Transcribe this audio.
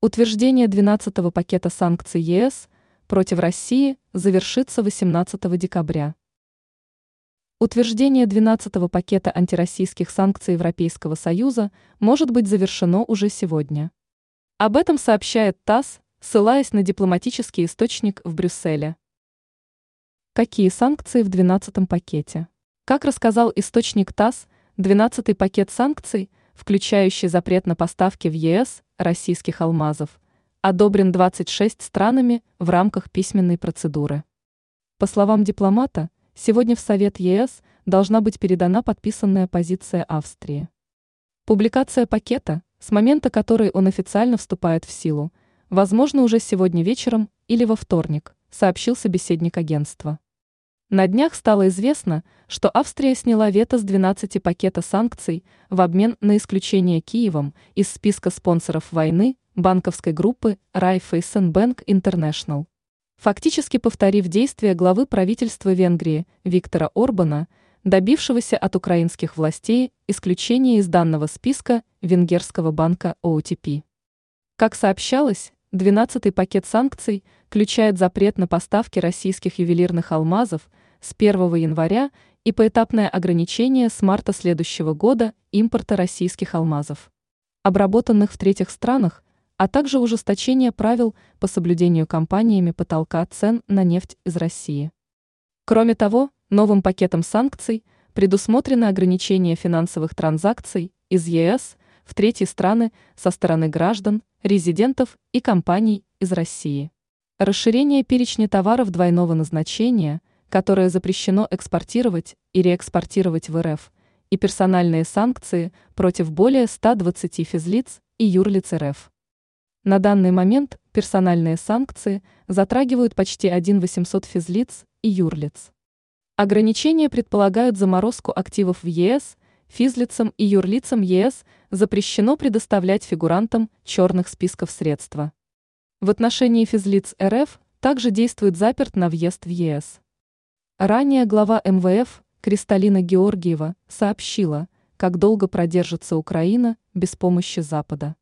Утверждение 12-го пакета санкций ЕС против России завершится 18 декабря. Утверждение 12-го пакета антироссийских санкций Европейского Союза может быть завершено уже сегодня. Об этом сообщает ТАСС, ссылаясь на дипломатический источник в Брюсселе. Какие санкции в 12-м пакете? Как рассказал источник ТАСС, 12-й пакет санкций, включающий запрет на поставки в ЕС российских алмазов, одобрен 26 странами в рамках письменной процедуры. По словам дипломата, сегодня в Совет ЕС должна быть передана подписанная позиция Австрии. Публикация пакета, с момента которой он официально вступает в силу, возможно уже сегодня вечером или во вторник, сообщил собеседник агентства. На днях стало известно, что Австрия сняла вето с 12 пакета санкций в обмен на исключение Киевом из списка спонсоров войны банковской группы Raiffeisenbank International. Фактически повторив действия главы правительства Венгрии Виктора Орбана, добившегося от украинских властей исключения из данного списка венгерского банка OTP. Как сообщалось, 12-й пакет санкций включает запрет на поставки российских ювелирных алмазов с 1 января и поэтапное ограничение с марта следующего года импорта российских алмазов, обработанных в третьих странах, а также ужесточение правил по соблюдению компаниями потолка цен на нефть из России. Кроме того, новым пакетом санкций предусмотрено ограничение финансовых транзакций из ЕС в третьи страны со стороны граждан, резидентов и компаний из России. Расширение перечня товаров двойного назначения, которое запрещено экспортировать и реэкспортировать в РФ, и персональные санкции против более 120 физлиц и юрлиц РФ. На данный момент персональные санкции затрагивают почти 1 800 физлиц и юрлиц. Ограничения предполагают заморозку активов в ЕС, физлицам и юрлицам ЕС запрещено предоставлять фигурантам черных списков средства. В отношении физлиц РФ также действует заперт на въезд в ЕС. Ранее глава МВФ Кристалина Георгиева сообщила, как долго продержится Украина без помощи Запада.